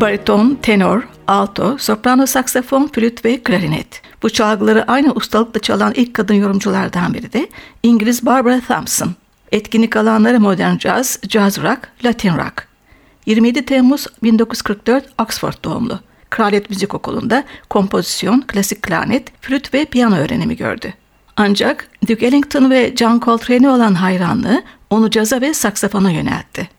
Bariton, tenor, alto, soprano saksafon, flüt ve klarinet. Bu çalgıları aynı ustalıkla çalan ilk kadın yorumculardan biri de İngiliz Barbara Thompson. Etkinlik alanları modern jazz, jazz rock, latin rock. 27 Temmuz 1944 Oxford doğumlu. Kraliyet Müzik Okulu'nda kompozisyon, klasik klarnet, flüt ve piyano öğrenimi gördü. Ancak Duke Ellington ve John Coltrane'e olan hayranlığı onu caza ve saksafona yöneltti.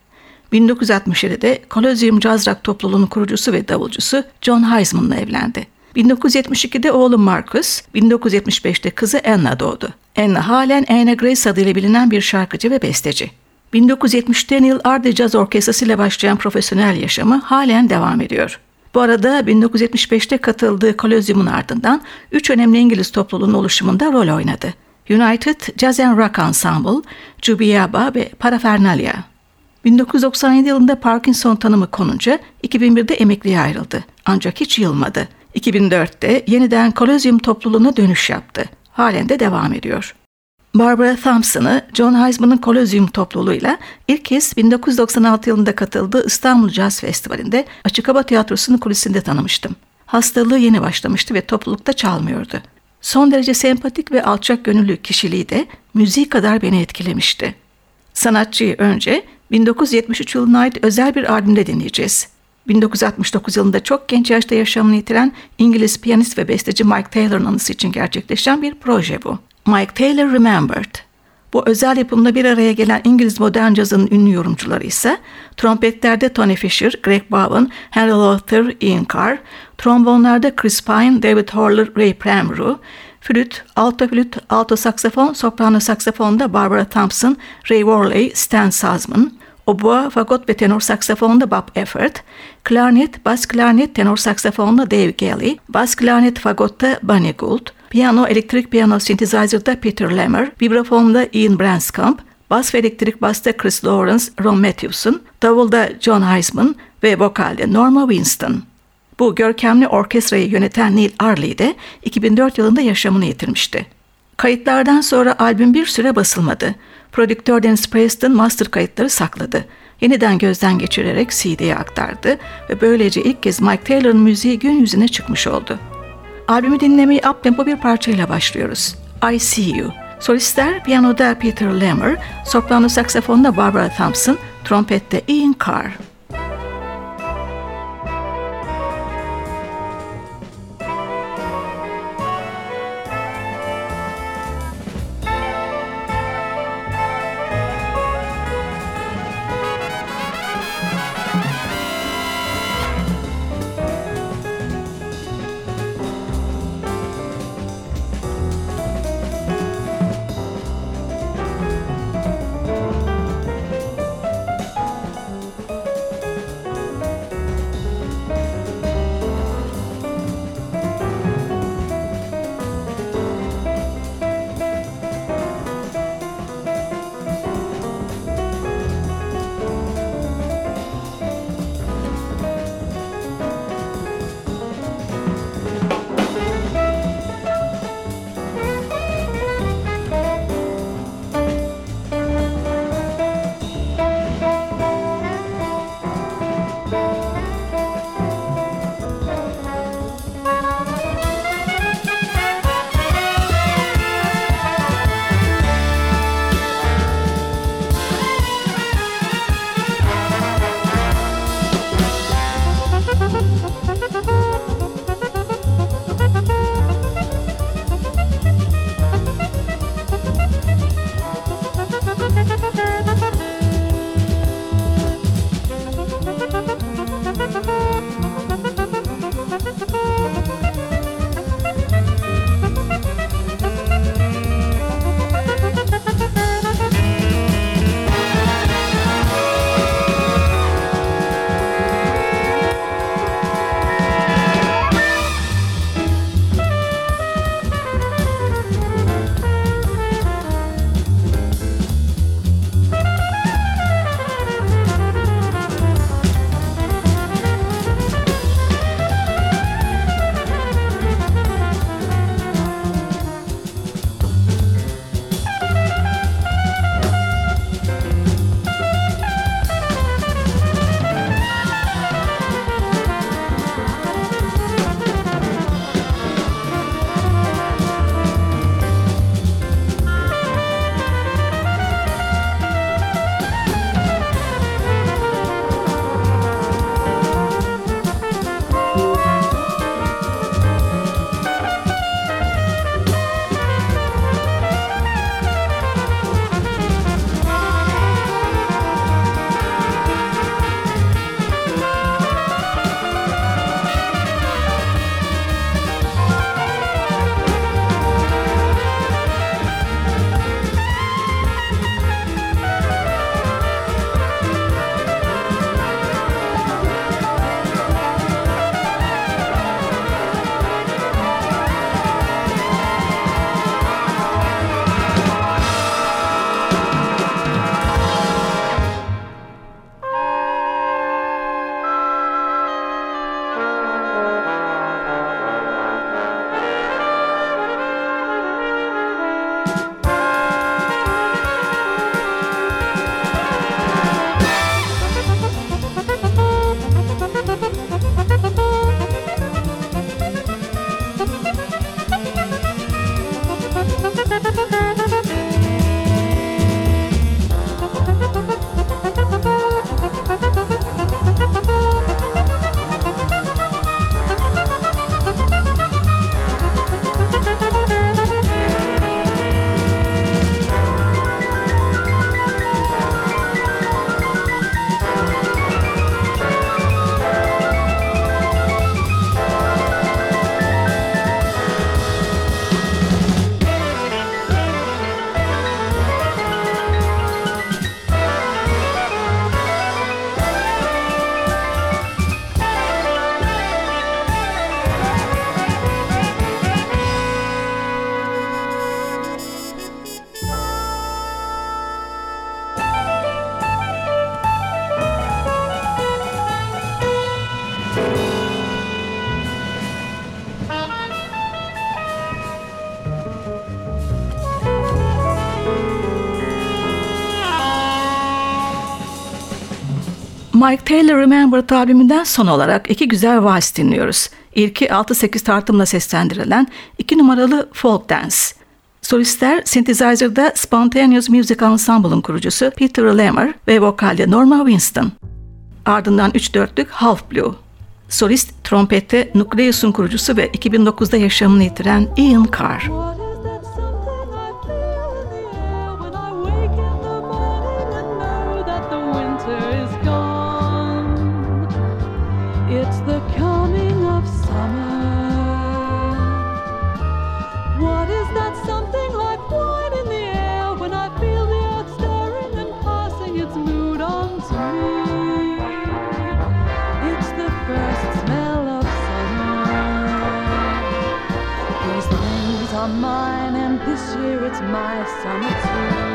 1967'de Colosseum Jazz Rock topluluğunun kurucusu ve davulcusu John Heisman'la evlendi. 1972'de oğlu Marcus, 1975'te kızı Anna doğdu. Anna halen Anna Grace adıyla bilinen bir şarkıcı ve besteci. 1970'ten yıl Arde Jazz Orkestrası ile başlayan profesyonel yaşamı halen devam ediyor. Bu arada 1975'te katıldığı Colosseum'un ardından üç önemli İngiliz topluluğunun oluşumunda rol oynadı. United Jazz and Rock Ensemble, Jubiaba ve Paraphernalia. 1997 yılında Parkinson tanımı konunca 2001'de emekliye ayrıldı. Ancak hiç yılmadı. 2004'te yeniden Colosseum topluluğuna dönüş yaptı. Halen de devam ediyor. Barbara Thompson'ı John Heisman'ın Colosseum topluluğuyla ilk kez 1996 yılında katıldığı İstanbul Jazz Festivali'nde Açık Hava Tiyatrosu'nun kulisinde tanımıştım. Hastalığı yeni başlamıştı ve toplulukta çalmıyordu. Son derece sempatik ve alçak gönüllü kişiliği de müziği kadar beni etkilemişti. Sanatçıyı önce 1973 yılına ait özel bir albümde dinleyeceğiz. 1969 yılında çok genç yaşta yaşamını yitiren İngiliz piyanist ve besteci Mike Taylor'ın anısı için gerçekleşen bir proje bu. Mike Taylor Remembered. Bu özel yapımda bir araya gelen İngiliz modern cazın ünlü yorumcuları ise trompetlerde Tony Fisher, Greg Bowen, Henry Luther, Ian Carr, trombonlarda Chris Pine, David Horler, Ray Premru, flüt, alto flüt, alto saksafon, soprano saksafonda Barbara Thompson, Ray Worley, Stan Sazman, oboa, fagot ve tenor saksafonda Bob Effort, klarnet, bas klarnet, tenor saksafonda Dave Kelly, bas klarnet fagotta Bunny Gould, Piyano, elektrik piyano synthesizer'da Peter Lemmer, vibrafonda Ian Branscombe, bas ve elektrik basta Chris Lawrence, Ron Matthewson, davulda John Heisman ve vokalde Norma Winston. Bu görkemli orkestrayı yöneten Neil Arley de 2004 yılında yaşamını yitirmişti. Kayıtlardan sonra albüm bir süre basılmadı. Prodüktör Dennis Preston master kayıtları sakladı. Yeniden gözden geçirerek CD'ye aktardı ve böylece ilk kez Mike Taylor'ın müziği gün yüzüne çıkmış oldu. Albümü dinlemeyi uptempo bir parçayla başlıyoruz. I See You. Solistler piyanoda Peter Lemmer, soprano saksafonda Barbara Thompson, trompette Ian Carr. Mike Taylor Remembered albümünden son olarak iki güzel vals dinliyoruz. İlki 6-8 tartımla seslendirilen iki numaralı Folk Dance. Solistler synthesizer'da Spontaneous Music Ensemble'ın kurucusu Peter Lemmer ve vokalde Norma Winston. Ardından 3 dörtlük Half Blue. Solist trompette Nucleus'un kurucusu ve 2009'da yaşamını yitiren Ian Carr. my summer too.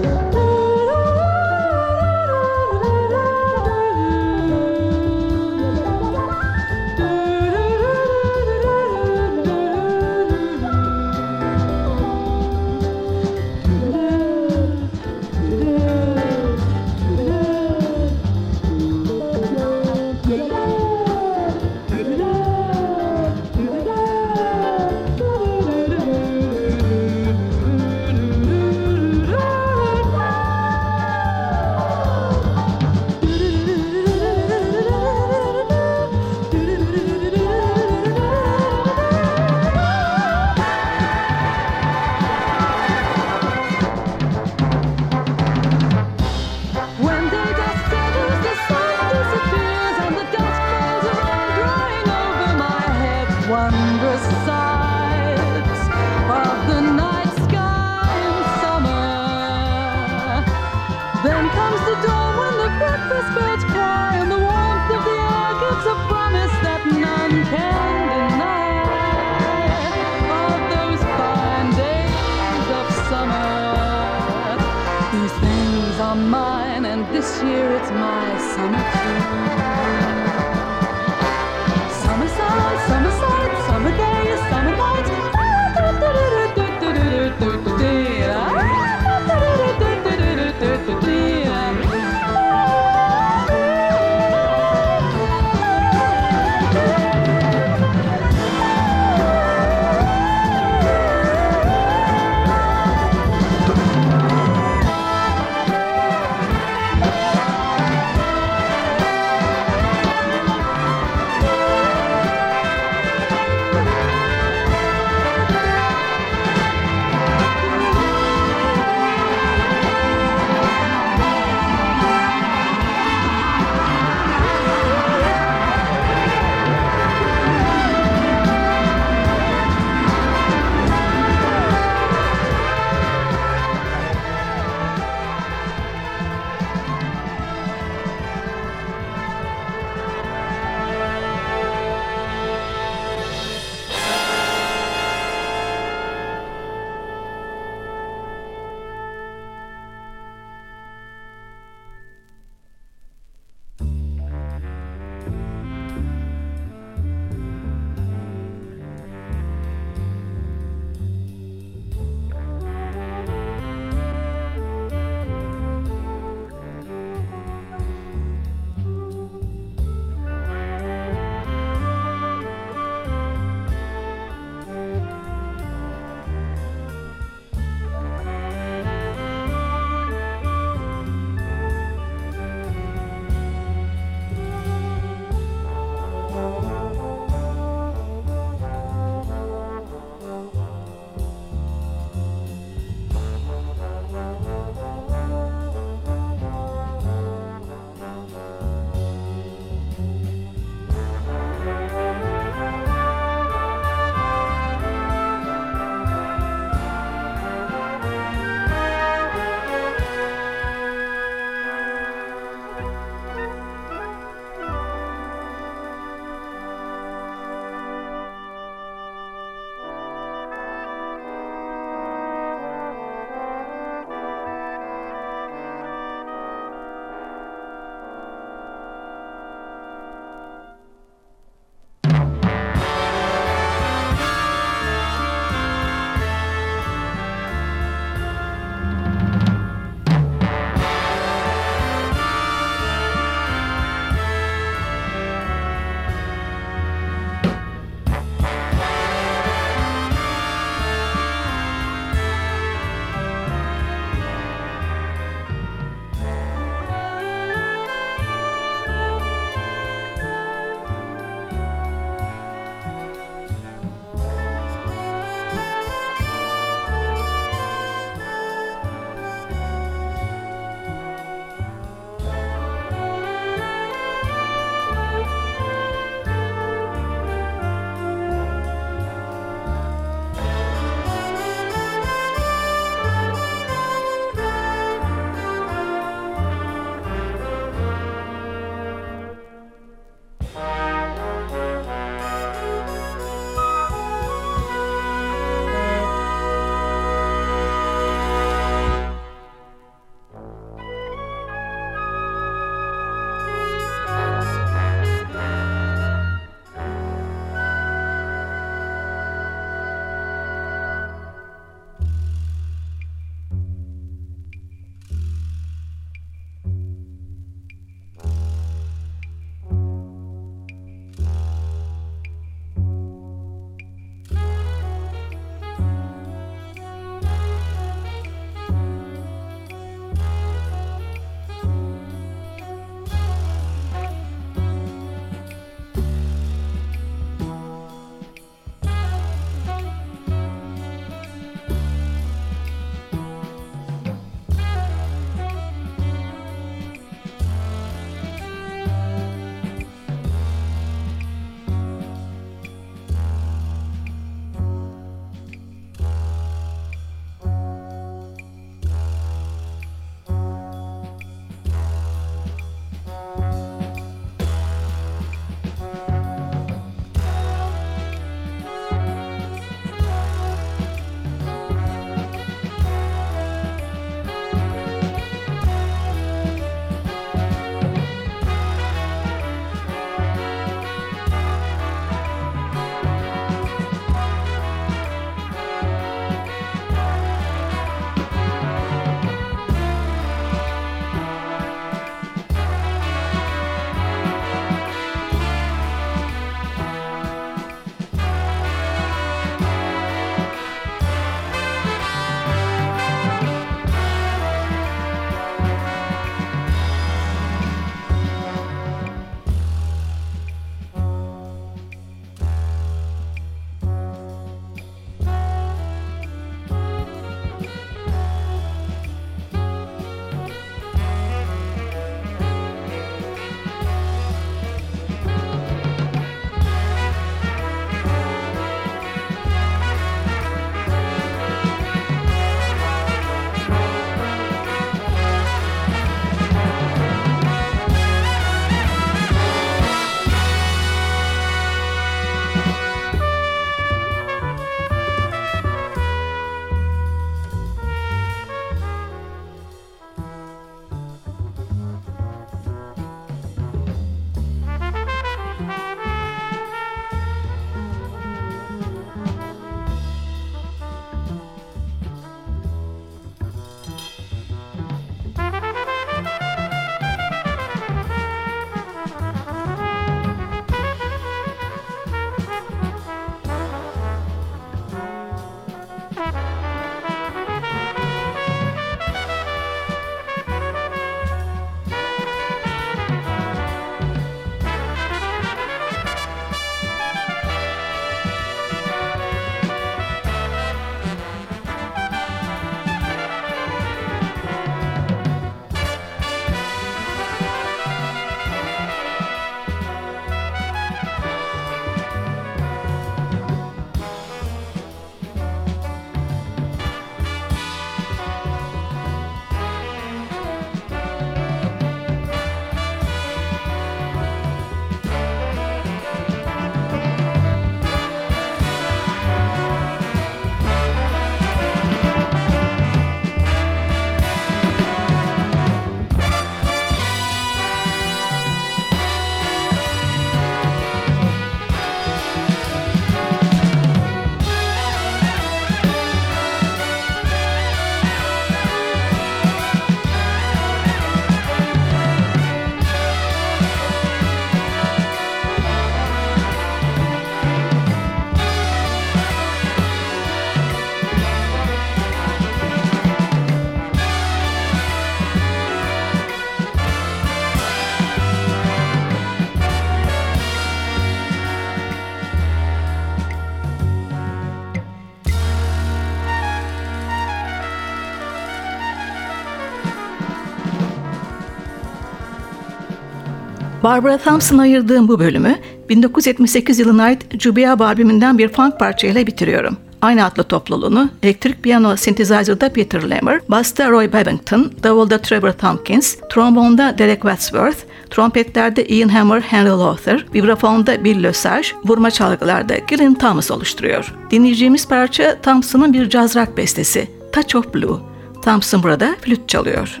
Barbara Thompson'a ayırdığım bu bölümü 1978 yılına ait Jubia albümünden bir funk parçayla bitiriyorum. Aynı adlı topluluğunu elektrik piyano synthesizer'da Peter Lemmer, basta Roy Babington, davulda Trevor Tompkins, trombonda Derek Wadsworth, trompetlerde Ian Hammer, Henry Lawther, vibrafonda Bill Lesage, vurma çalgılarda Gillian Thomas oluşturuyor. Dinleyeceğimiz parça Thompson'ın bir caz rock bestesi, Touch of Blue. Thompson burada flüt çalıyor.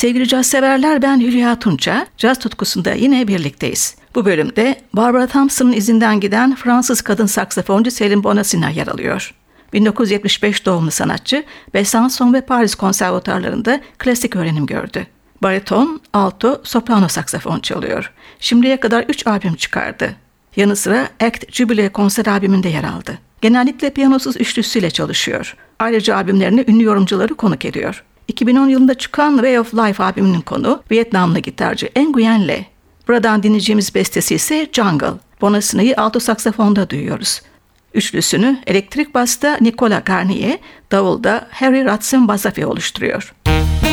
Sevgili caz severler ben Hülya Tunça. Caz tutkusunda yine birlikteyiz. Bu bölümde Barbara Thompson'ın izinden giden Fransız kadın saksafoncu Céline Bonassina yer alıyor. 1975 doğumlu sanatçı Besançon ve Paris konservatuarlarında klasik öğrenim gördü. Bariton, alto, soprano saksafon çalıyor. Şimdiye kadar 3 albüm çıkardı. Yanı sıra Act Jubilee konser albümünde yer aldı. Genellikle piyanosuz üçlüsüyle çalışıyor. Ayrıca albümlerine ünlü yorumcuları konuk ediyor. 2010 yılında çıkan Way of Life albümünün konu Vietnamlı gitarcı Nguyen Le. Buradan dinleyeceğimiz bestesi ise Jungle. Bonasına'yı alto saksafonda duyuyoruz. Üçlüsünü elektrik basta Nicola Garnier, davulda Harry Ratson Basafi oluşturuyor. Selim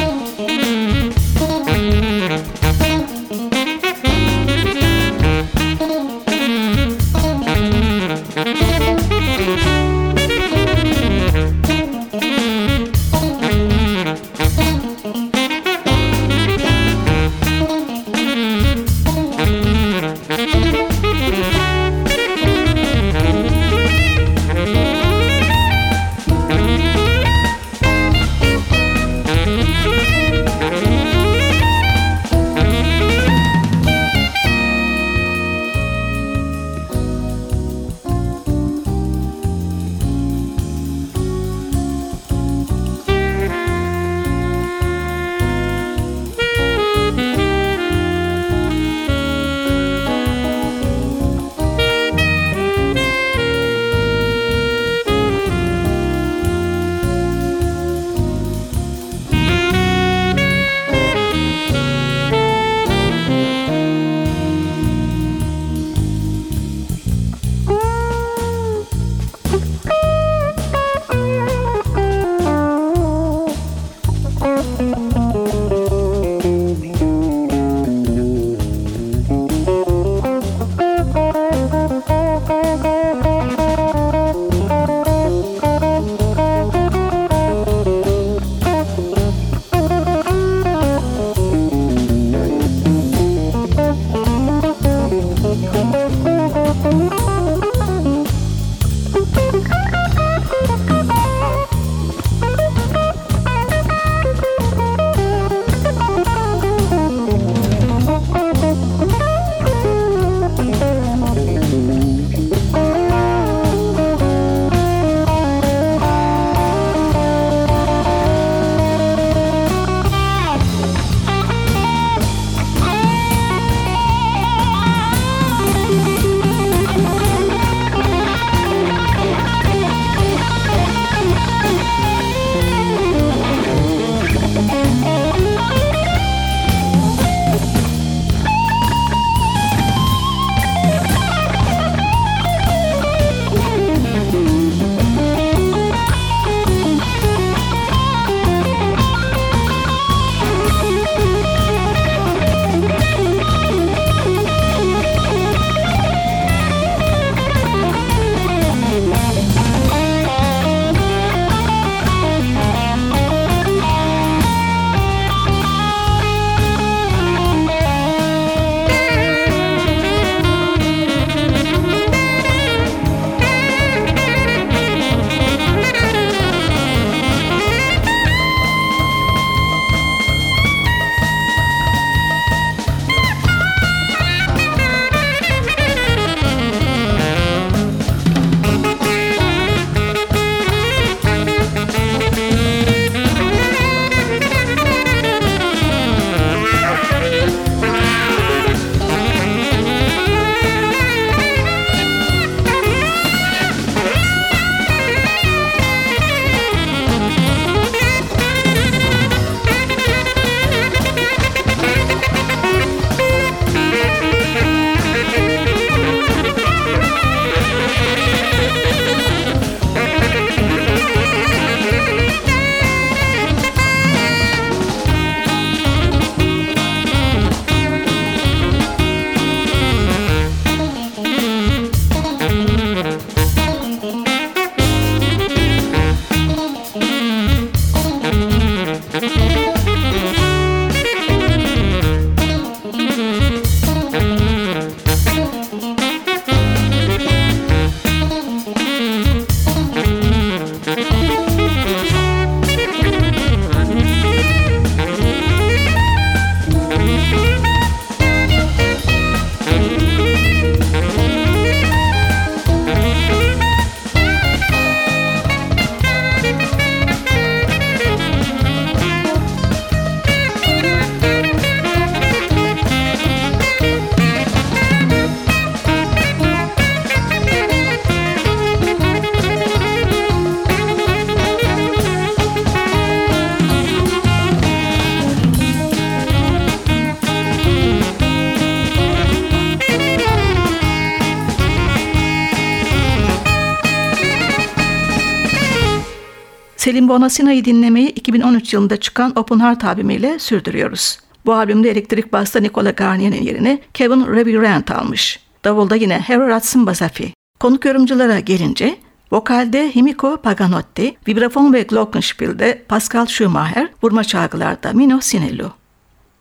Bonasina'yı dinlemeyi 2013 yılında çıkan Open Heart albümüyle sürdürüyoruz. Bu albümde elektrik basta Nicola Garnier'in yerini Kevin Revirant almış. Davulda yine Harry Ratson Basafi. Konuk yorumculara gelince Vokalde Himiko Paganotti, vibrafon ve glockenspiel'de Pascal Schumacher, vurma çalgılarda Mino Sinello.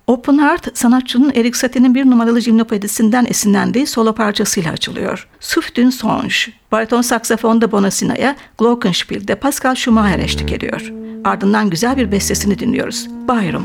Open Heart sanatçının Erik Satie'nin bir numaralı jimnopedisinden esinlendiği solo parçasıyla açılıyor. Souffle Songe, bariton saksafonda Bonasina'ya, Glockenspiel'de Pascal Schumacher eşlik ediyor. Ardından güzel bir bestesini dinliyoruz. Bayram.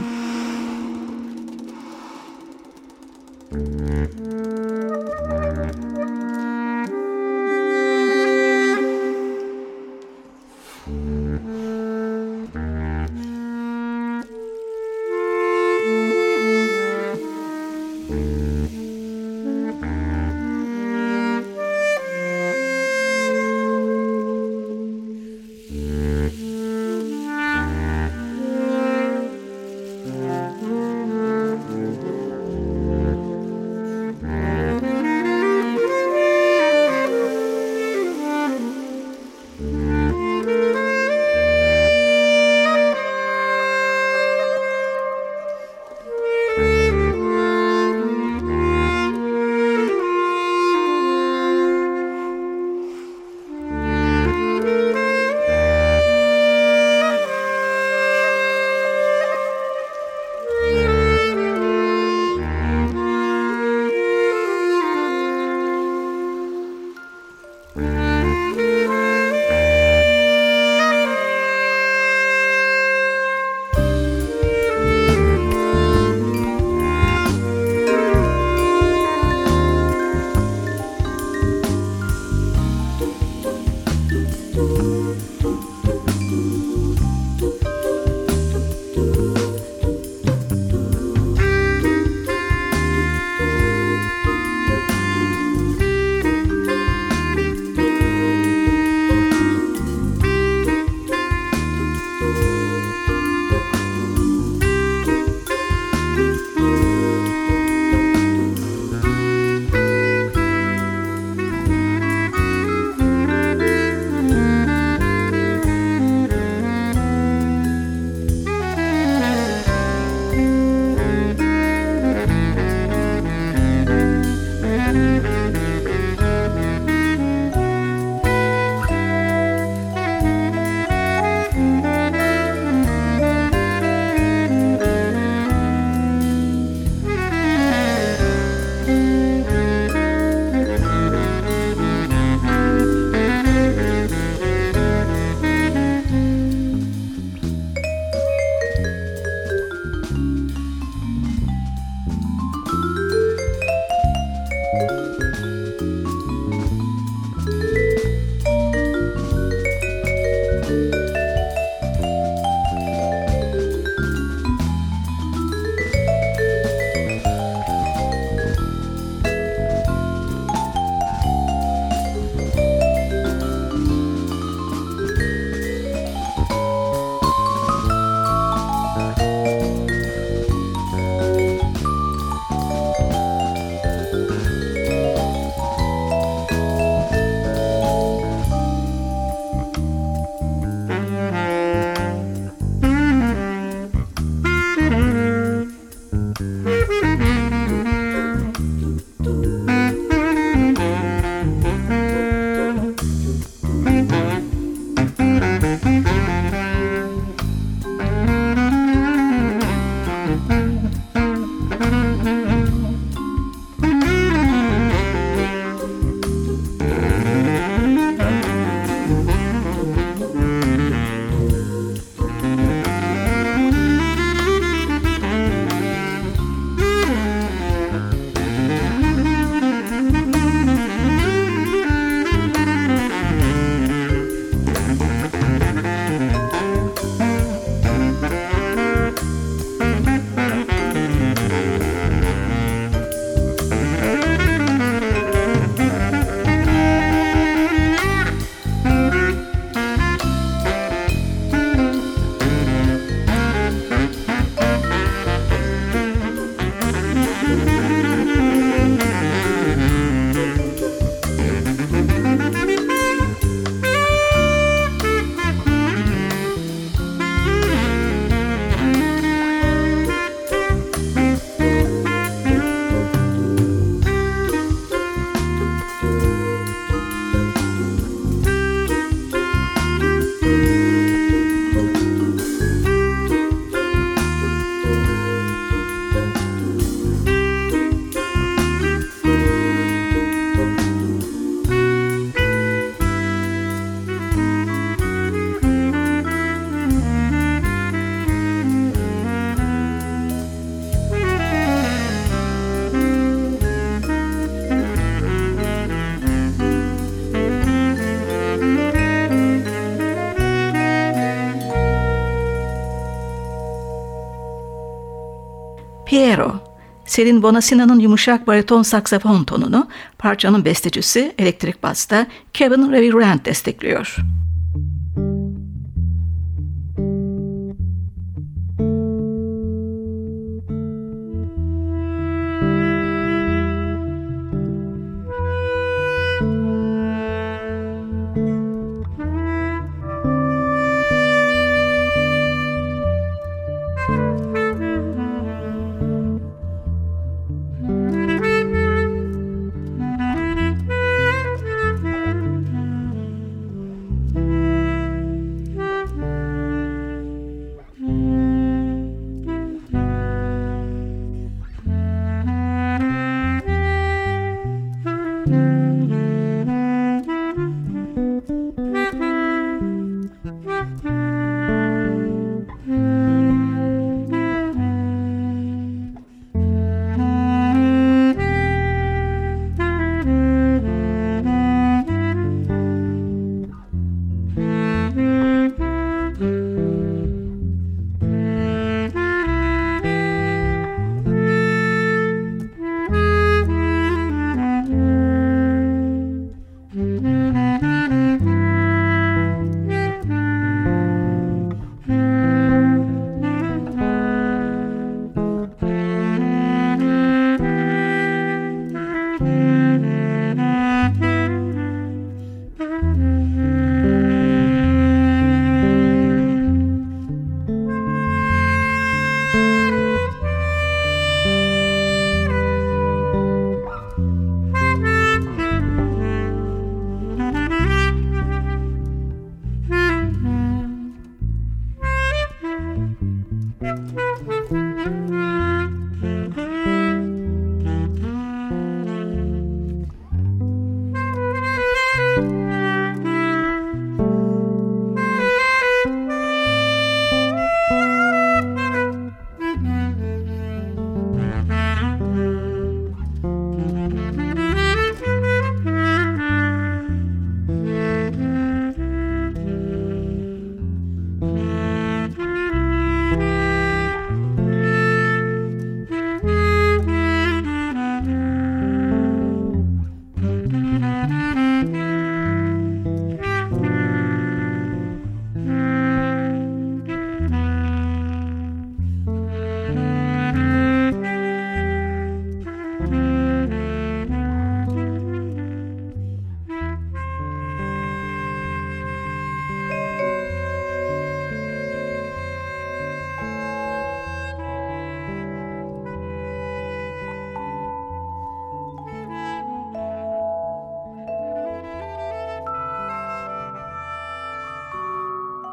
Piero, Selin Bonasina'nın yumuşak bariton saksafon tonunu parçanın bestecisi elektrik basta Kevin Ray Rand destekliyor.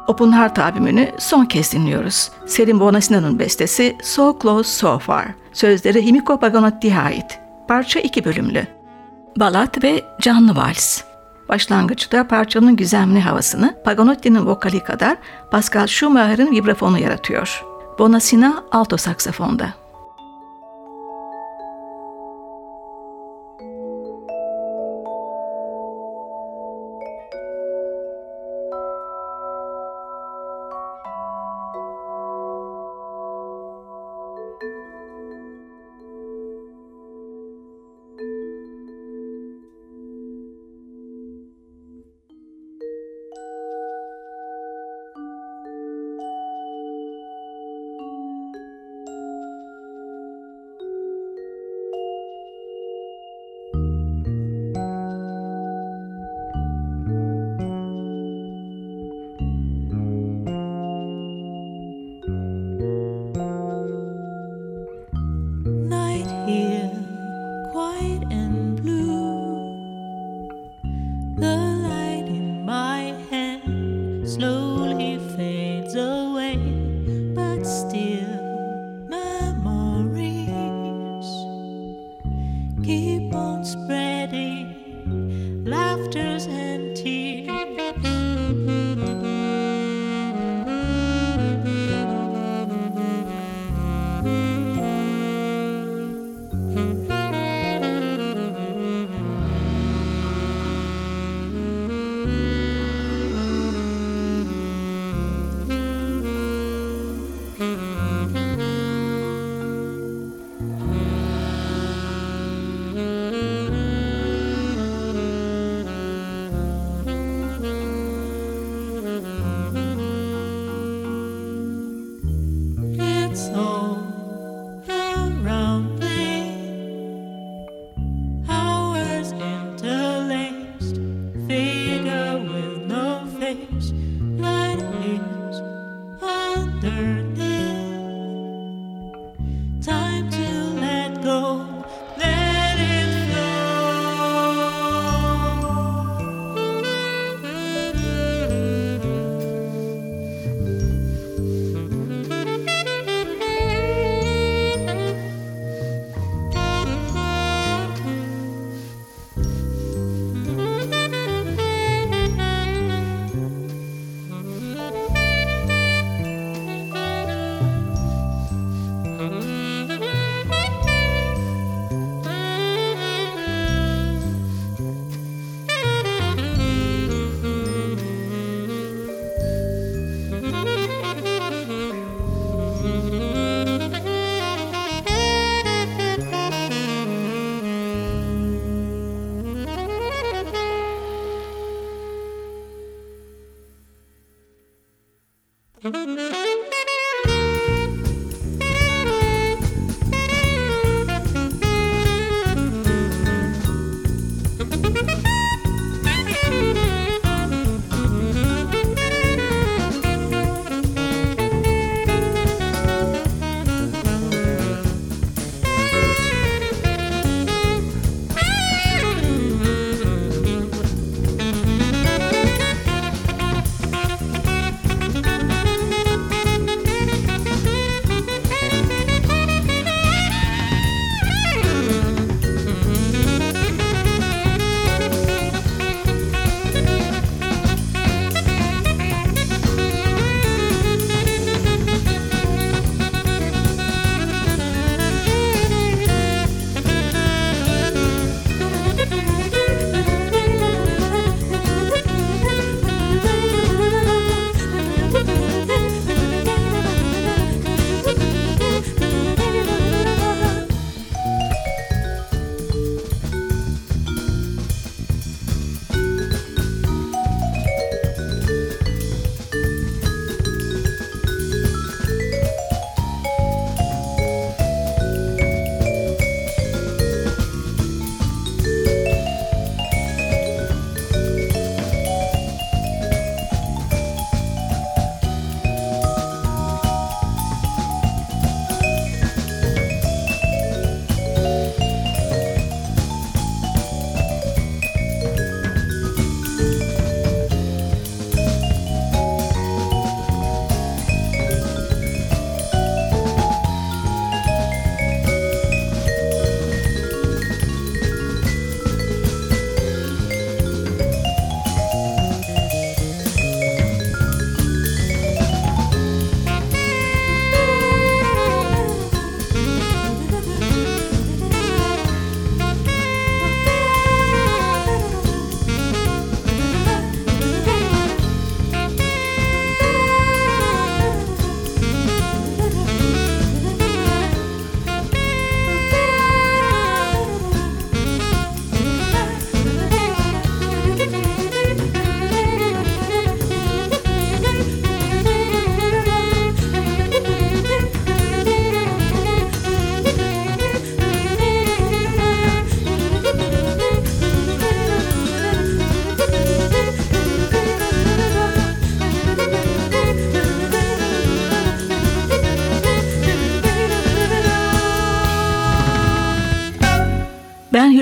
Open Heart albümünü son kez dinliyoruz. Selim Bonasina'nın bestesi So Close So Far. Sözleri Himiko Paganotti'ye ait. Parça iki bölümlü. Balat ve canlı vals. Başlangıçta parçanın gizemli havasını Paganotti'nin vokali kadar Pascal Schumacher'ın vibrafonu yaratıyor. Bonasina alto saksafonda.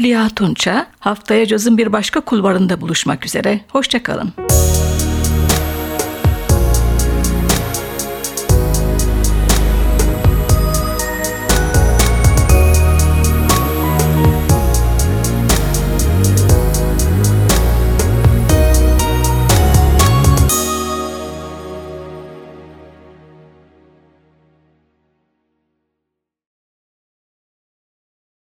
Hülya Tunça. Haftaya cazın bir başka kulvarında buluşmak üzere. Hoşçakalın.